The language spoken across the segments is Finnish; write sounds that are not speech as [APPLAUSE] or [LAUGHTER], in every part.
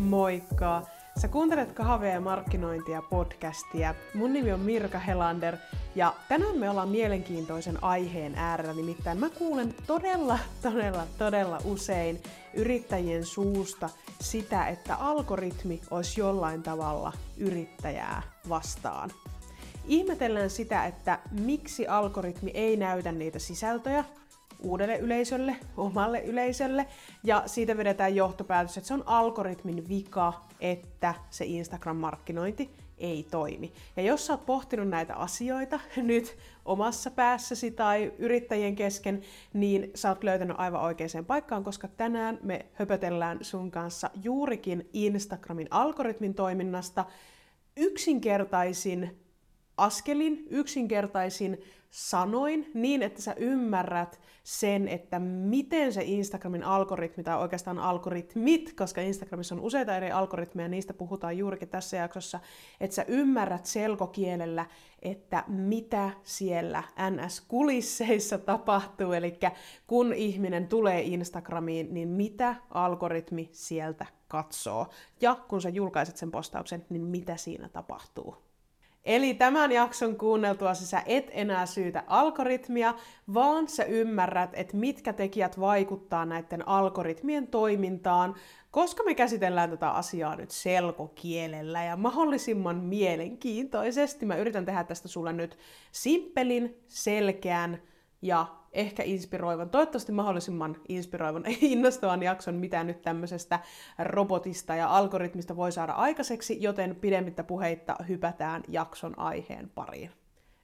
Moikka! Sä kuuntelet kahvia ja markkinointia podcastia. Mun nimi on Mirka Helander ja tänään me ollaan mielenkiintoisen aiheen äärellä, nimittäin mä kuulen todella, todella, todella usein yrittäjien suusta sitä, että algoritmi olisi jollain tavalla yrittäjää vastaan. Ihmetellään sitä, että miksi algoritmi ei näytä niitä sisältöjä, uudelle yleisölle, omalle yleisölle, ja siitä vedetään johtopäätös, että se on algoritmin vika, että se Instagram-markkinointi ei toimi. Ja jos sä oot pohtinut näitä asioita [LAUGHS] nyt omassa päässäsi tai yrittäjien kesken, niin sä oot löytänyt aivan oikeaan paikkaan, koska tänään me höpötellään sun kanssa juurikin Instagramin algoritmin toiminnasta yksinkertaisin askelin, yksinkertaisin sanoin niin, että sä ymmärrät sen, että miten se Instagramin algoritmi, tai oikeastaan algoritmit, koska Instagramissa on useita eri algoritmeja, niistä puhutaan juurikin tässä jaksossa, että sä ymmärrät selkokielellä, että mitä siellä NS-kulisseissa tapahtuu, eli kun ihminen tulee Instagramiin, niin mitä algoritmi sieltä katsoo, ja kun sä julkaiset sen postauksen, niin mitä siinä tapahtuu. Eli tämän jakson kuunneltua sä et enää syytä algoritmia, vaan sä ymmärrät, että mitkä tekijät vaikuttaa näiden algoritmien toimintaan, koska me käsitellään tätä asiaa nyt selkokielellä ja mahdollisimman mielenkiintoisesti. Mä yritän tehdä tästä sulle nyt simppelin, selkeän ja ehkä inspiroivan, toivottavasti mahdollisimman inspiroivan [LAUGHS] innostavan jakson, mitä nyt tämmöisestä robotista ja algoritmista voi saada aikaiseksi, joten pidemmittä puheitta hypätään jakson aiheen pariin.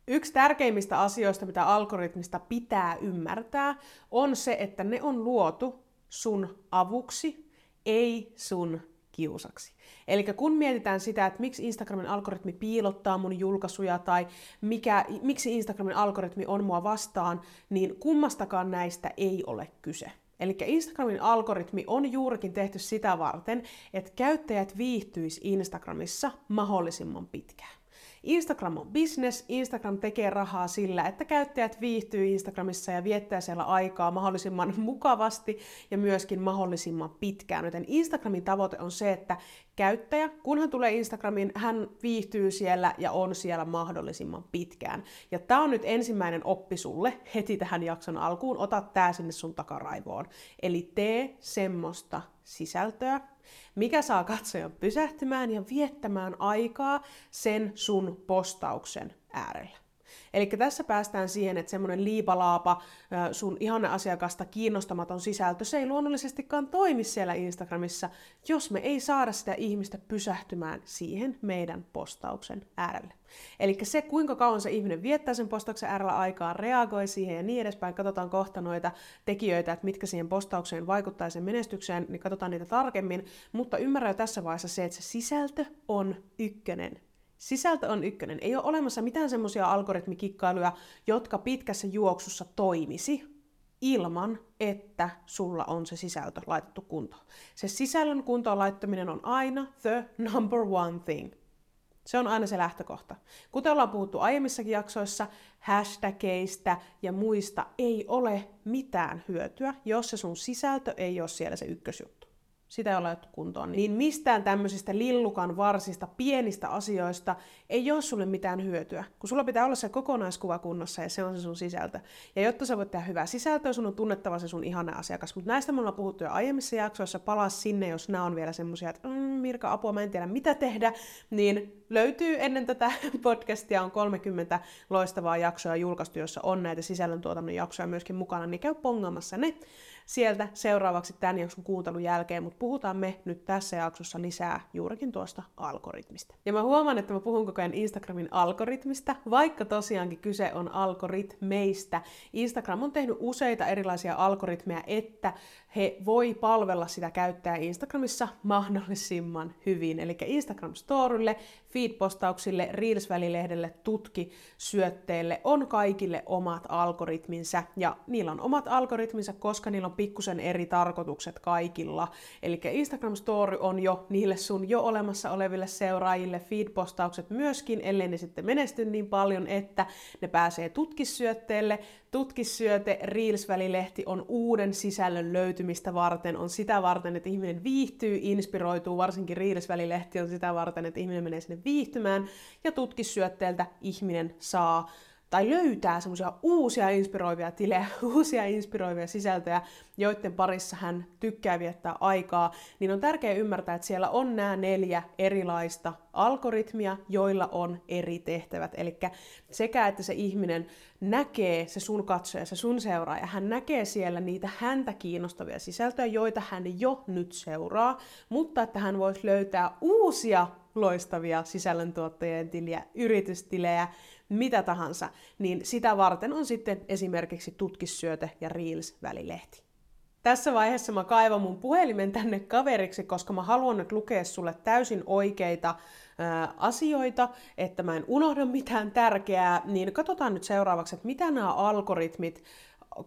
Yksi tärkeimmistä asioista, mitä algoritmista pitää ymmärtää, on se, että ne on luotu sun avuksi, ei sun kiusaksi. Eli kun mietitään sitä, että miksi Instagramin algoritmi piilottaa mun julkaisuja tai mikä, miksi Instagramin algoritmi on mua vastaan, niin kummastakaan näistä ei ole kyse. Eli Instagramin algoritmi on juurikin tehty sitä varten, että käyttäjät viihtyis Instagramissa mahdollisimman pitkään. Instagram on business, Instagram tekee rahaa sillä, että käyttäjät viihtyy Instagramissa ja viettää siellä aikaa mahdollisimman [LAUGHS] mukavasti ja myöskin mahdollisimman pitkään. Joten Instagramin tavoite on se, että käyttäjä, kun hän tulee Instagramiin, hän viihtyy siellä ja on siellä mahdollisimman pitkään. Ja tämä on nyt ensimmäinen oppi sulle heti tähän jakson alkuun. Ota tää sinne sun takaraivoon. Eli tee semmoista sisältöä, mikä saa katsojan pysähtymään ja viettämään aikaa sen sun postauksen äärellä. Eli tässä päästään siihen, että semmoinen liipalaapa, sun ihanne asiakasta kiinnostamaton sisältö, se ei luonnollisestikaan toimi siellä Instagramissa, jos me ei saada sitä ihmistä pysähtymään siihen meidän postauksen äärelle. Eli se, kuinka kauan se ihminen viettää sen postauksen äärellä aikaa, reagoi siihen ja niin edespäin. Katsotaan kohta noita tekijöitä, että mitkä siihen postaukseen vaikuttaa sen menestykseen, niin katsotaan niitä tarkemmin. Mutta ymmärrä jo tässä vaiheessa se, että se sisältö on ykkönen Sisältö on ykkönen. Ei ole olemassa mitään semmoisia algoritmikikkailuja, jotka pitkässä juoksussa toimisi ilman, että sulla on se sisältö laitettu kuntoon. Se sisällön kuntoon laittaminen on aina the number one thing. Se on aina se lähtökohta. Kuten ollaan puhuttu aiemmissakin jaksoissa, hashtageista ja muista ei ole mitään hyötyä, jos se sun sisältö ei ole siellä se ykkösjuttu sitä ei ole kuntoon, niin mistään tämmöisistä lillukan varsista, pienistä asioista ei ole sulle mitään hyötyä, kun sulla pitää olla se kokonaiskuva kunnossa ja se on se sun sisältö. Ja jotta sä voit tehdä hyvää sisältöä, sun on tunnettava se sun ihana asiakas. Mutta näistä me ollaan puhuttu jo aiemmissa jaksoissa, palaa sinne, jos nämä on vielä semmoisia, että mm, Mirka, apua, mä en tiedä mitä tehdä, niin löytyy ennen tätä [LAUGHS] podcastia on 30 loistavaa jaksoa julkaistu, jossa on näitä sisällöntuotannon jaksoja myöskin mukana, niin käy pongaamassa ne sieltä seuraavaksi tämän jakson kuuntelun jälkeen, mutta puhutaan me nyt tässä jaksossa lisää juurikin tuosta algoritmista. Ja mä huomaan, että mä puhun koko ajan Instagramin algoritmista, vaikka tosiaankin kyse on algoritmeista. Instagram on tehnyt useita erilaisia algoritmeja, että he voi palvella sitä käyttäjää Instagramissa mahdollisimman hyvin. Eli Instagram Storylle, feed-postauksille, Reels-välilehdelle, tutki, syötteelle on kaikille omat algoritminsa. Ja niillä on omat algoritminsa, koska niillä on pikkusen eri tarkoitukset kaikilla. Eli Instagram Story on jo niille sun jo olemassa oleville seuraajille, feed-postaukset myöskin, ellei ne sitten menesty niin paljon, että ne pääsee tutkissyötteelle. Tutkissyöte, Reels-välilehti on uuden sisällön löytymistä varten, on sitä varten, että ihminen viihtyy, inspiroituu, varsinkin Reels-välilehti on sitä varten, että ihminen menee sinne viihtymään, ja tutkissyötteeltä ihminen saa tai löytää semmoisia uusia inspiroivia tilejä, [LAUGHS] uusia inspiroivia sisältöjä, joiden parissa hän tykkää viettää aikaa, niin on tärkeää ymmärtää, että siellä on nämä neljä erilaista algoritmia, joilla on eri tehtävät. Eli sekä, että se ihminen näkee, se sun katsoja, se sun seuraaja, hän näkee siellä niitä häntä kiinnostavia sisältöjä, joita hän jo nyt seuraa, mutta että hän voisi löytää uusia loistavia sisällöntuottajien tiliä, yritystilejä, mitä tahansa, niin sitä varten on sitten esimerkiksi tutkissyöte ja Reels-välilehti. Tässä vaiheessa mä kaivan mun puhelimen tänne kaveriksi, koska mä haluan nyt lukea sulle täysin oikeita ää, asioita, että mä en unohda mitään tärkeää, niin katsotaan nyt seuraavaksi, että mitä nämä algoritmit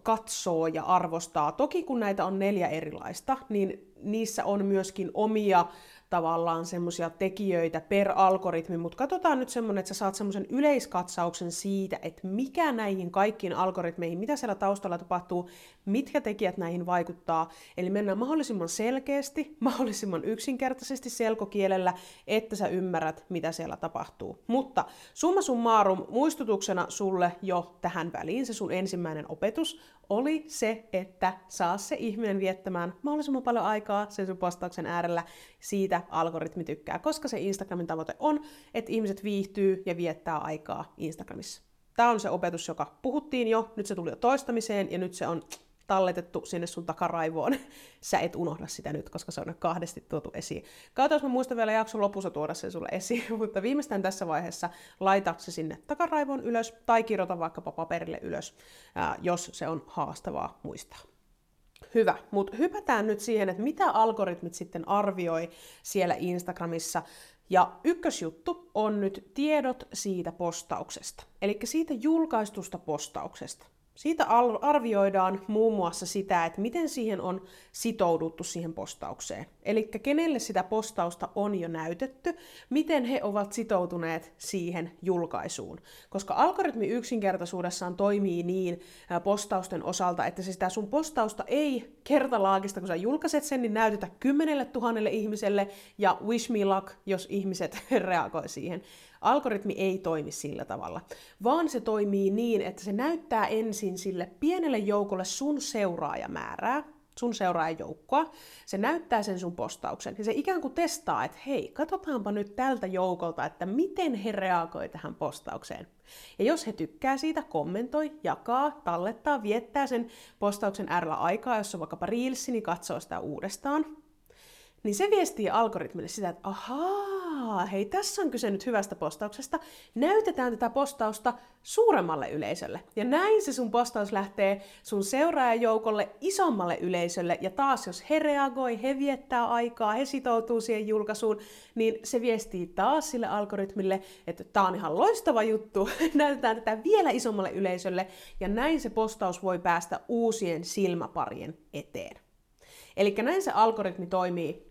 katsoo ja arvostaa. Toki kun näitä on neljä erilaista, niin niissä on myöskin omia tavallaan semmoisia tekijöitä per algoritmi, mutta katsotaan nyt semmoinen, että sä saat semmoisen yleiskatsauksen siitä, että mikä näihin kaikkiin algoritmeihin, mitä siellä taustalla tapahtuu, mitkä tekijät näihin vaikuttaa. Eli mennään mahdollisimman selkeästi, [LAUGHS] mahdollisimman yksinkertaisesti selkokielellä, että sä ymmärrät, mitä siellä tapahtuu. Mutta summa summarum, muistutuksena sulle jo tähän väliin, se sun ensimmäinen opetus oli se, että saa se ihminen viettämään mahdollisimman paljon aikaa sen sun postauksen äärellä. Siitä algoritmi tykkää, koska se Instagramin tavoite on, että ihmiset viihtyy ja viettää aikaa Instagramissa. Tämä on se opetus, joka puhuttiin jo, nyt se tuli jo toistamiseen ja nyt se on talletettu sinne sun takaraivoon. [LAUGHS] Sä et unohda sitä nyt, koska se on kahdesti tuotu esiin. Kautta, jos mä muistan vielä jakson lopussa tuoda sen sulle esiin, [LAUGHS] mutta viimeistään tässä vaiheessa laita se sinne takaraivoon ylös tai kirjoita vaikkapa paperille ylös, jos se on haastavaa muistaa. Hyvä, mutta hypätään nyt siihen, että mitä algoritmit sitten arvioi siellä Instagramissa. Ja ykkösjuttu on nyt tiedot siitä postauksesta, eli siitä julkaistusta postauksesta. Siitä arvioidaan muun muassa sitä, että miten siihen on sitouduttu siihen postaukseen. Eli kenelle sitä postausta on jo näytetty, miten he ovat sitoutuneet siihen julkaisuun. Koska algoritmi yksinkertaisuudessaan toimii niin postausten osalta, että se sitä sun postausta ei kertalaakista, kun sä julkaiset sen, niin näytetä kymmenelle tuhannelle ihmiselle ja wish me luck, jos ihmiset [LAUGHS] reagoi siihen. Algoritmi ei toimi sillä tavalla, vaan se toimii niin, että se näyttää ensin sille pienelle joukolle sun seuraajamäärää, sun seuraajajoukkoa, se näyttää sen sun postauksen, ja se ikään kuin testaa, että hei, katsotaanpa nyt tältä joukolta, että miten he reagoi tähän postaukseen. Ja jos he tykkää siitä, kommentoi, jakaa, tallettaa, viettää sen postauksen äärellä aikaa, jos on vaikkapa Reels, niin katsoo sitä uudestaan, niin se viestii algoritmille sitä, että ahaa, hei, tässä on kyse nyt hyvästä postauksesta, näytetään tätä postausta suuremmalle yleisölle. Ja näin se sun postaus lähtee sun seuraajajoukolle isommalle yleisölle, ja taas jos he reagoi, he viettää aikaa, he sitoutuu siihen julkaisuun, niin se viestii taas sille algoritmille, että tämä on ihan loistava juttu, [LAUGHS] näytetään tätä vielä isommalle yleisölle, ja näin se postaus voi päästä uusien silmäparien eteen. Eli näin se algoritmi toimii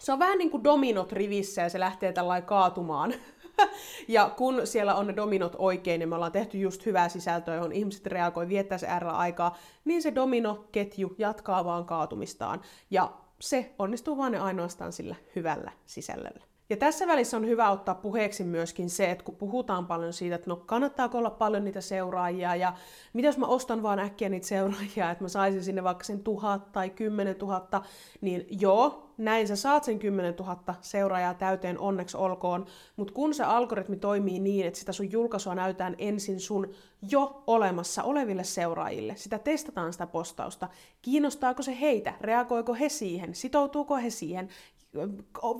se on vähän niin kuin dominot rivissä ja se lähtee tällainen kaatumaan. [LAUGHS] ja kun siellä on ne dominot oikein ja me ollaan tehty just hyvää sisältöä, johon ihmiset reagoi viettää se äärellä aikaa, niin se dominoketju jatkaa vaan kaatumistaan. Ja se onnistuu vain ainoastaan sillä hyvällä sisällöllä. Ja tässä välissä on hyvä ottaa puheeksi myöskin se, että kun puhutaan paljon siitä, että no kannattaako olla paljon niitä seuraajia ja mitä jos mä ostan vaan äkkiä niitä seuraajia, että mä saisin sinne vaikka sen tuhat tai kymmenen tuhatta, niin joo, näin sä saat sen 10 000 seuraajaa täyteen, onneksi olkoon, mutta kun se algoritmi toimii niin, että sitä sun julkaisua näytetään ensin sun jo olemassa oleville seuraajille, sitä testataan sitä postausta, kiinnostaako se heitä, reagoiko he siihen, sitoutuuko he siihen,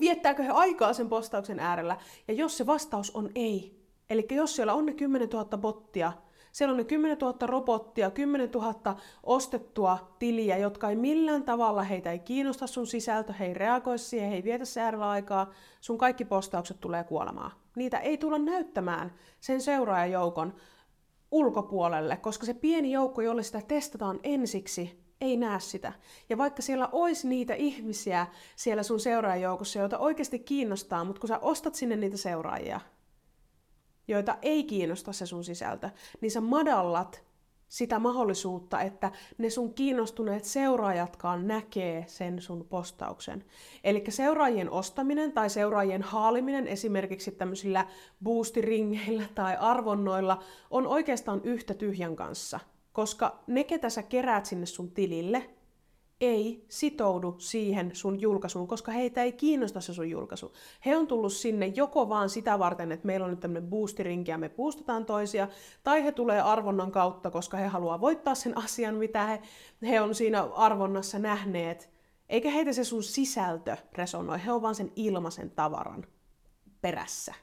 viettääkö he aikaa sen postauksen äärellä, ja jos se vastaus on ei, eli jos siellä on ne 10 000 bottia, siellä on ne 10 000 robottia, 10 000 ostettua tiliä, jotka ei millään tavalla, heitä ei kiinnosta sun sisältö, he ei reagoi siihen, he ei vietä se aikaa, sun kaikki postaukset tulee kuolemaan. niitä ei tulla näyttämään sen seuraajajoukon ulkopuolelle, koska se pieni joukko, jolle sitä testataan ensiksi, ei näe sitä. Ja vaikka siellä olisi niitä ihmisiä siellä sun seuraajajoukossa, joita oikeasti kiinnostaa, mutta kun sä ostat sinne niitä seuraajia, joita ei kiinnosta se sun sisältö, niin sä madallat sitä mahdollisuutta, että ne sun kiinnostuneet seuraajatkaan näkee sen sun postauksen. Eli seuraajien ostaminen tai seuraajien haaliminen esimerkiksi tämmöisillä boostiringeillä tai arvonnoilla on oikeastaan yhtä tyhjän kanssa, koska ne, ketä sä keräät sinne sun tilille, ei sitoudu siihen sun julkaisuun, koska heitä ei kiinnosta se sun julkaisu. He on tullut sinne joko vaan sitä varten, että meillä on nyt tämmöinen boostirinki ja me boostataan toisia, tai he tulee arvonnan kautta, koska he haluaa voittaa sen asian, mitä he, he on siinä arvonnassa nähneet. Eikä heitä se sun sisältö resonoi, he on vaan sen ilmaisen tavaran perässä.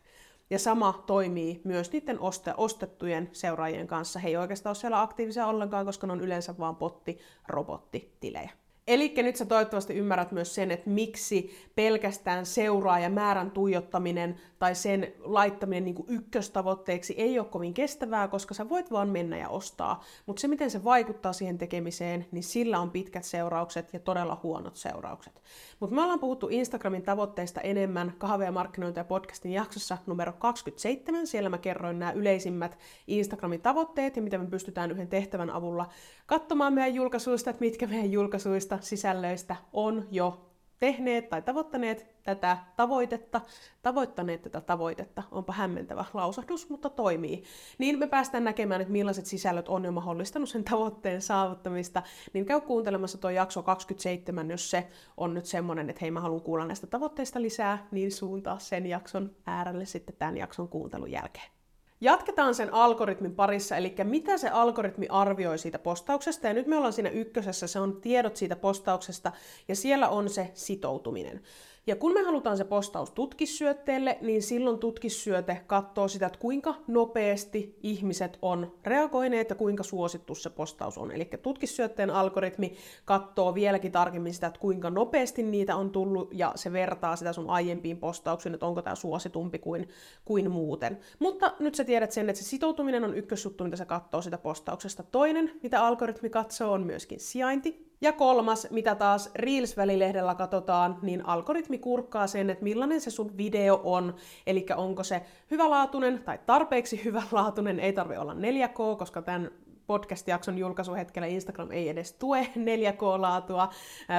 Ja sama toimii myös niiden oste- ostettujen seuraajien kanssa. He ei oikeastaan ole siellä aktiivisia ollenkaan, koska ne on yleensä vaan potti, robottitilejä. Eli nyt sä toivottavasti ymmärrät myös sen, että miksi pelkästään seuraa ja määrän tuijottaminen tai sen laittaminen niin ykköstavoitteeksi ei ole kovin kestävää, koska sä voit vaan mennä ja ostaa. Mutta se, miten se vaikuttaa siihen tekemiseen, niin sillä on pitkät seuraukset ja todella huonot seuraukset. Mutta me ollaan puhuttu Instagramin tavoitteista enemmän kahve- ja markkinointi- ja podcastin jaksossa numero 27. Siellä mä kerroin nämä yleisimmät Instagramin tavoitteet ja miten me pystytään yhden tehtävän avulla katsomaan meidän julkaisuista, että mitkä meidän julkaisuista, sisällöistä on jo tehneet tai tavoittaneet tätä tavoitetta, tavoittaneet tätä tavoitetta, onpa hämmentävä lausahdus, mutta toimii, niin me päästään näkemään, että millaiset sisällöt on jo mahdollistanut sen tavoitteen saavuttamista, niin käy kuuntelemassa tuo jakso 27, jos se on nyt semmoinen, että hei mä haluan kuulla näistä tavoitteista lisää, niin suuntaa sen jakson äärelle sitten tämän jakson kuuntelun jälkeen. Jatketaan sen algoritmin parissa, eli mitä se algoritmi arvioi siitä postauksesta. Ja nyt me ollaan siinä ykkösessä, se on tiedot siitä postauksesta, ja siellä on se sitoutuminen. Ja kun me halutaan se postaus tutkissyötteelle, niin silloin tutkissyöte katsoo sitä, että kuinka nopeasti ihmiset on reagoineet ja kuinka suosittu se postaus on. Eli tutkissyötteen algoritmi katsoo vieläkin tarkemmin sitä, että kuinka nopeasti niitä on tullut ja se vertaa sitä sun aiempiin postauksiin, että onko tämä suositumpi kuin, kuin muuten. Mutta nyt sä tiedät sen, että se sitoutuminen on ykkösjuttu, mitä se katsoo sitä postauksesta. Toinen, mitä algoritmi katsoo, on myöskin sijainti. Ja kolmas, mitä taas Reels-välilehdellä katsotaan, niin algoritmi kurkkaa sen, että millainen se sun video on. Eli onko se hyvälaatuinen tai tarpeeksi hyvälaatuinen, ei tarvi olla 4K, koska tämän podcast-jakson julkaisuhetkellä Instagram ei edes tue [LAUGHS] 4K-laatua.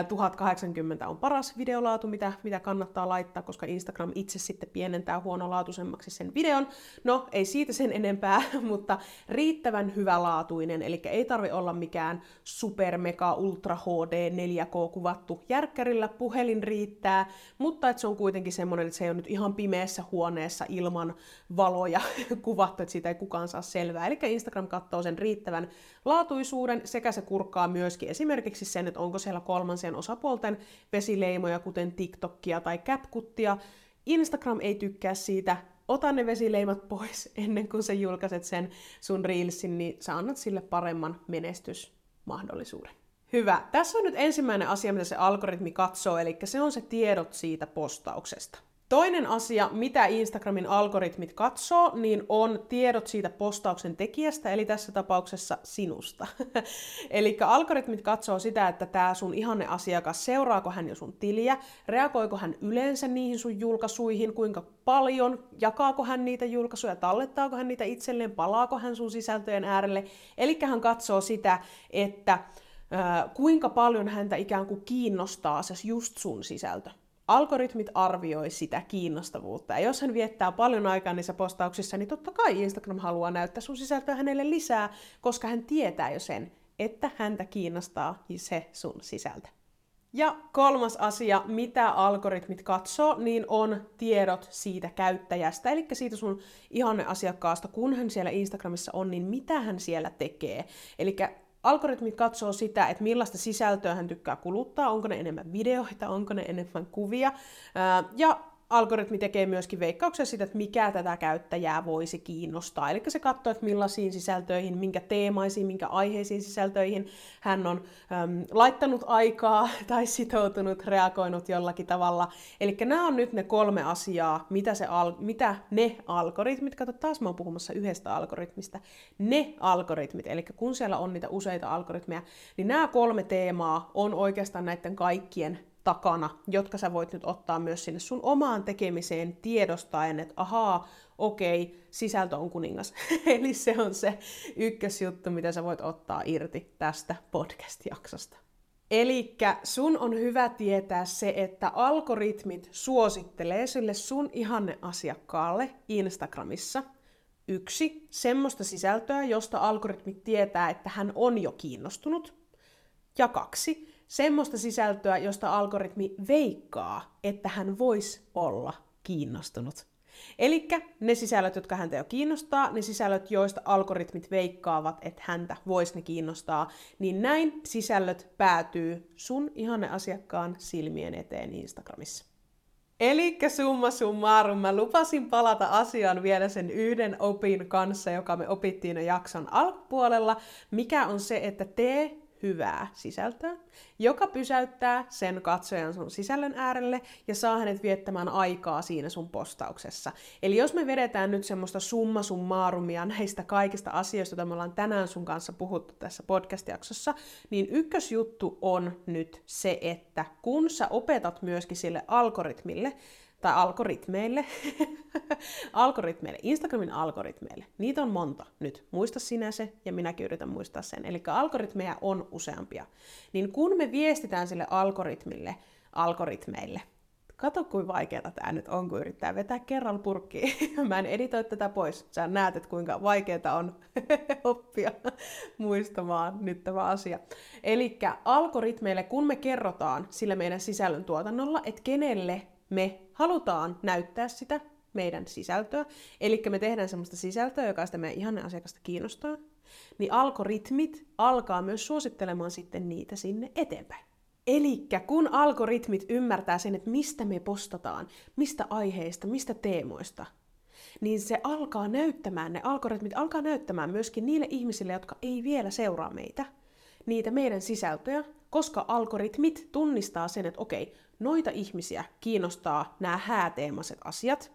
1080 on paras videolaatu, mitä, mitä kannattaa laittaa, koska Instagram itse sitten pienentää huonolaatuisemmaksi sen videon. No, ei siitä sen enempää, [LAUGHS] mutta riittävän hyvälaatuinen, eli ei tarvi olla mikään super mega ultra HD 4K kuvattu järkkärillä, puhelin riittää, mutta että se on kuitenkin semmoinen, että se ei ole nyt ihan pimeässä huoneessa ilman valoja [LAUGHS] kuvattu, että siitä ei kukaan saa selvää. Eli Instagram katsoo sen riittävän hyvän laatuisuuden sekä se kurkkaa myöskin esimerkiksi sen, että onko siellä kolmansien osapuolten vesileimoja, kuten TikTokia tai CapCuttia. Instagram ei tykkää siitä, ota ne vesileimat pois [LAUGHS] ennen kuin sä julkaiset sen sun Reelsin, niin sä annat sille paremman menestysmahdollisuuden. Hyvä. Tässä on nyt ensimmäinen asia, mitä se algoritmi katsoo, eli se on se tiedot siitä postauksesta. Toinen asia, mitä Instagramin algoritmit katsoo, niin on tiedot siitä postauksen tekijästä, eli tässä tapauksessa sinusta. [LAUGHS] eli algoritmit katsoo sitä, että tämä sun ihanne asiakas, seuraako hän jo sun tiliä, reagoiko hän yleensä niihin sun julkaisuihin, kuinka paljon, jakaako hän niitä julkaisuja, tallettaako hän niitä itselleen, palaako hän sun sisältöjen äärelle. Eli hän katsoo sitä, että kuinka paljon häntä ikään kuin kiinnostaa se just sun sisältö algoritmit arvioi sitä kiinnostavuutta. Ja jos hän viettää paljon aikaa niissä postauksissa, niin totta kai Instagram haluaa näyttää sun sisältöä hänelle lisää, koska hän tietää jo sen, että häntä kiinnostaa se sun sisältö. Ja kolmas asia, mitä algoritmit katsoo, niin on tiedot siitä käyttäjästä, eli siitä sun ihanne asiakkaasta, kun hän siellä Instagramissa on, niin mitä hän siellä tekee. Eli algoritmit katsoo sitä, että millaista sisältöä hän tykkää kuluttaa, onko ne enemmän videoita, onko ne enemmän kuvia. Ja algoritmi tekee myöskin veikkauksia siitä, että mikä tätä käyttäjää voisi kiinnostaa. Eli se katsoo, että millaisiin sisältöihin, minkä teemaisiin, minkä aiheisiin sisältöihin hän on äm, laittanut aikaa [LAUGHS] tai sitoutunut, reagoinut jollakin tavalla. Eli nämä on nyt ne kolme asiaa, mitä, se al- mitä ne algoritmit, kato taas mä oon puhumassa yhdestä algoritmista, ne algoritmit, eli kun siellä on niitä useita algoritmeja, niin nämä kolme teemaa on oikeastaan näiden kaikkien takana, jotka sä voit nyt ottaa myös sinne sun omaan tekemiseen tiedostaen, että ahaa, okei, sisältö on kuningas. [LAUGHS] Eli se on se ykkösjuttu, mitä sä voit ottaa irti tästä podcast-jaksosta. Eli sun on hyvä tietää se, että algoritmit suosittelee sille sun ihanne asiakkaalle Instagramissa yksi semmoista sisältöä, josta algoritmit tietää, että hän on jo kiinnostunut. Ja kaksi, semmoista sisältöä, josta algoritmi veikkaa, että hän voisi olla kiinnostunut. Eli ne sisällöt, jotka häntä jo kiinnostaa, ne sisällöt, joista algoritmit veikkaavat, että häntä voisi ne kiinnostaa, niin näin sisällöt päätyy sun ihanne asiakkaan silmien eteen Instagramissa. Eli summa summarum, mä lupasin palata asiaan vielä sen yhden opin kanssa, joka me opittiin jakson alkupuolella, mikä on se, että tee hyvää sisältöä, joka pysäyttää sen katsojan sun sisällön äärelle ja saa hänet viettämään aikaa siinä sun postauksessa. Eli jos me vedetään nyt semmoista summa summarumia näistä kaikista asioista, joita me ollaan tänään sun kanssa puhuttu tässä podcast-jaksossa, niin ykkösjuttu on nyt se, että kun sä opetat myöskin sille algoritmille, tai algoritmeille, [LAUGHS] algoritmeille, Instagramin algoritmeille. Niitä on monta nyt. Muista sinä se, ja minäkin yritän muistaa sen. Eli algoritmeja on useampia. Niin kun me viestitään sille algoritmille, algoritmeille, Kato, kuin vaikeaa tämä nyt on, kun yrittää vetää kerralla purkkiin. [LAUGHS] Mä en editoi tätä pois. Sä näet, että kuinka vaikeaa on [LAUGHS] oppia muistamaan nyt tämä asia. Eli algoritmeille, kun me kerrotaan sillä meidän sisällön tuotannolla, että kenelle me halutaan näyttää sitä meidän sisältöä, eli me tehdään semmoista sisältöä, joka sitä meidän ihanne asiakasta kiinnostaa, niin algoritmit alkaa myös suosittelemaan sitten niitä sinne eteenpäin. Eli kun algoritmit ymmärtää sen, että mistä me postataan, mistä aiheista, mistä teemoista, niin se alkaa näyttämään, ne algoritmit alkaa näyttämään myöskin niille ihmisille, jotka ei vielä seuraa meitä, niitä meidän sisältöjä, koska algoritmit tunnistaa sen, että okei, noita ihmisiä kiinnostaa nämä hääteemaiset asiat.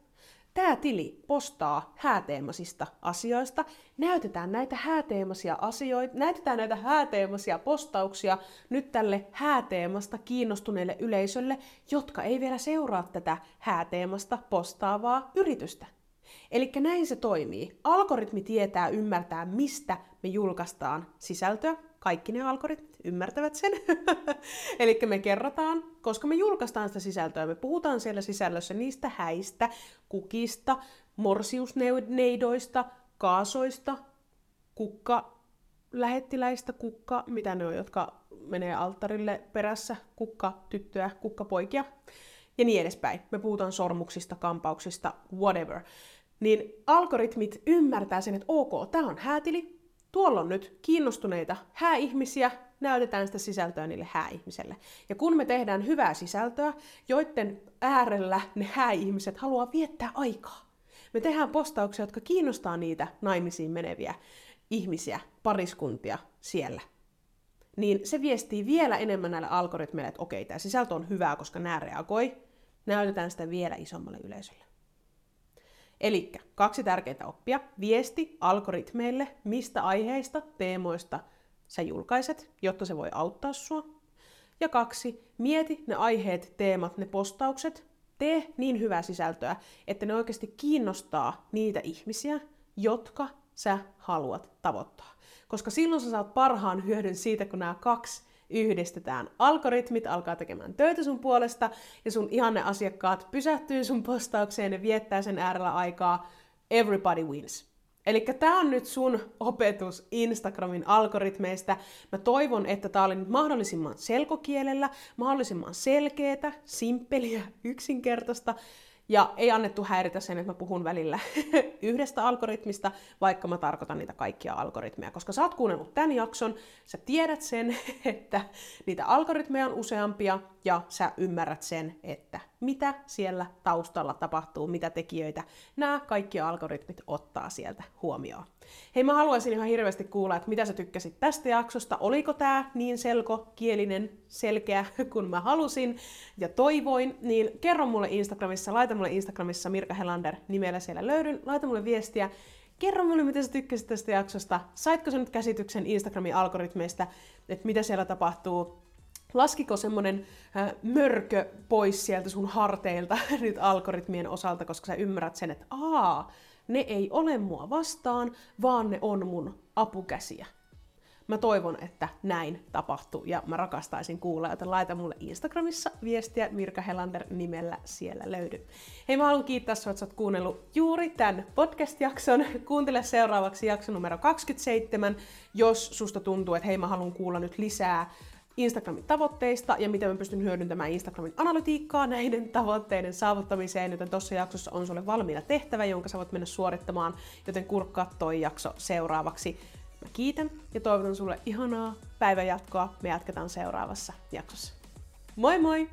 Tämä tili postaa hääteemasista asioista. Näytetään näitä hääteemaisia asioita, näytetään näitä hääteemaisia postauksia nyt tälle hääteemasta kiinnostuneelle yleisölle, jotka ei vielä seuraa tätä hääteemasta postaavaa yritystä. Eli näin se toimii. Algoritmi tietää ymmärtää, mistä me julkaistaan sisältöä, kaikki ne algoritmit ymmärtävät sen. [LAUGHS] Eli me kerrotaan, koska me julkaistaan sitä sisältöä, me puhutaan siellä sisällössä niistä häistä, kukista, morsiusneidoista, kaasoista, kukka lähettiläistä, kukka, mitä ne on, jotka menee alttarille perässä, kukka tyttöä, kukka poikia ja niin edespäin. Me puhutaan sormuksista, kampauksista, whatever. Niin algoritmit ymmärtää sen, että ok, tämä on häätili, tuolla on nyt kiinnostuneita hääihmisiä, näytetään sitä sisältöä niille hääihmiselle. Ja kun me tehdään hyvää sisältöä, joiden äärellä ne hääihmiset haluaa viettää aikaa, me tehdään postauksia, jotka kiinnostaa niitä naimisiin meneviä ihmisiä, pariskuntia siellä. Niin se viestii vielä enemmän näille algoritmeille, että okei, tämä sisältö on hyvää, koska nämä reagoi. Näytetään sitä vielä isommalle yleisölle. Eli kaksi tärkeintä oppia. Viesti algoritmeille, mistä aiheista, teemoista sä julkaiset, jotta se voi auttaa sua. Ja kaksi, mieti ne aiheet, teemat, ne postaukset, tee niin hyvää sisältöä, että ne oikeasti kiinnostaa niitä ihmisiä, jotka sä haluat tavoittaa. Koska silloin sä saat parhaan hyödyn siitä, kun nämä kaksi yhdistetään. Algoritmit alkaa tekemään töitä sun puolesta ja sun ihanne asiakkaat pysähtyy sun postaukseen ja viettää sen äärellä aikaa. Everybody wins. Eli tämä on nyt sun opetus Instagramin algoritmeista. Mä toivon, että tämä oli nyt mahdollisimman selkokielellä, mahdollisimman selkeätä, simppeliä, yksinkertaista. Ja ei annettu häiritä sen, että mä puhun välillä [LAUGHS] yhdestä algoritmista, vaikka mä tarkoitan niitä kaikkia algoritmeja. Koska sä oot kuunnellut tämän jakson, sä tiedät sen, [LAUGHS] että niitä algoritmeja on useampia, ja sä ymmärrät sen, että mitä siellä taustalla tapahtuu, mitä tekijöitä nämä kaikki algoritmit ottaa sieltä huomioon. Hei, mä haluaisin ihan hirveästi kuulla, että mitä sä tykkäsit tästä jaksosta. Oliko tää niin selkokielinen, selkeä [LAUGHS] kuin mä halusin ja toivoin, niin kerro mulle Instagramissa, laita mulle Instagramissa Mirka Helander nimellä siellä löydyn, laita mulle viestiä, Kerro mulle, miten sä tykkäsit tästä jaksosta. Saitko sä nyt käsityksen Instagramin algoritmeista, että mitä siellä tapahtuu? Laskiko semmonen äh, mörkö pois sieltä sun harteilta [LAUGHS] nyt algoritmien osalta, koska sä ymmärrät sen, että aa, ne ei ole mua vastaan, vaan ne on mun apukäsiä. Mä toivon, että näin tapahtuu ja mä rakastaisin kuulla, joten laita mulle Instagramissa viestiä Mirka Helander nimellä siellä löydy. Hei, mä haluan kiittää sua, että sä oot kuunnellut juuri tämän podcast-jakson. Kuuntele seuraavaksi jakso numero 27, jos susta tuntuu, että hei, mä haluan kuulla nyt lisää Instagramin tavoitteista ja miten mä pystyn hyödyntämään Instagramin analytiikkaa näiden [LAUGHS] tavoitteiden saavuttamiseen, joten tuossa jaksossa on sulle valmiina tehtävä, jonka sä voit mennä suorittamaan, joten kurkkaa toi jakso seuraavaksi. Mä kiitän ja toivotan sulle ihanaa päivänjatkoa. Me jatketaan seuraavassa jaksossa. Moi moi!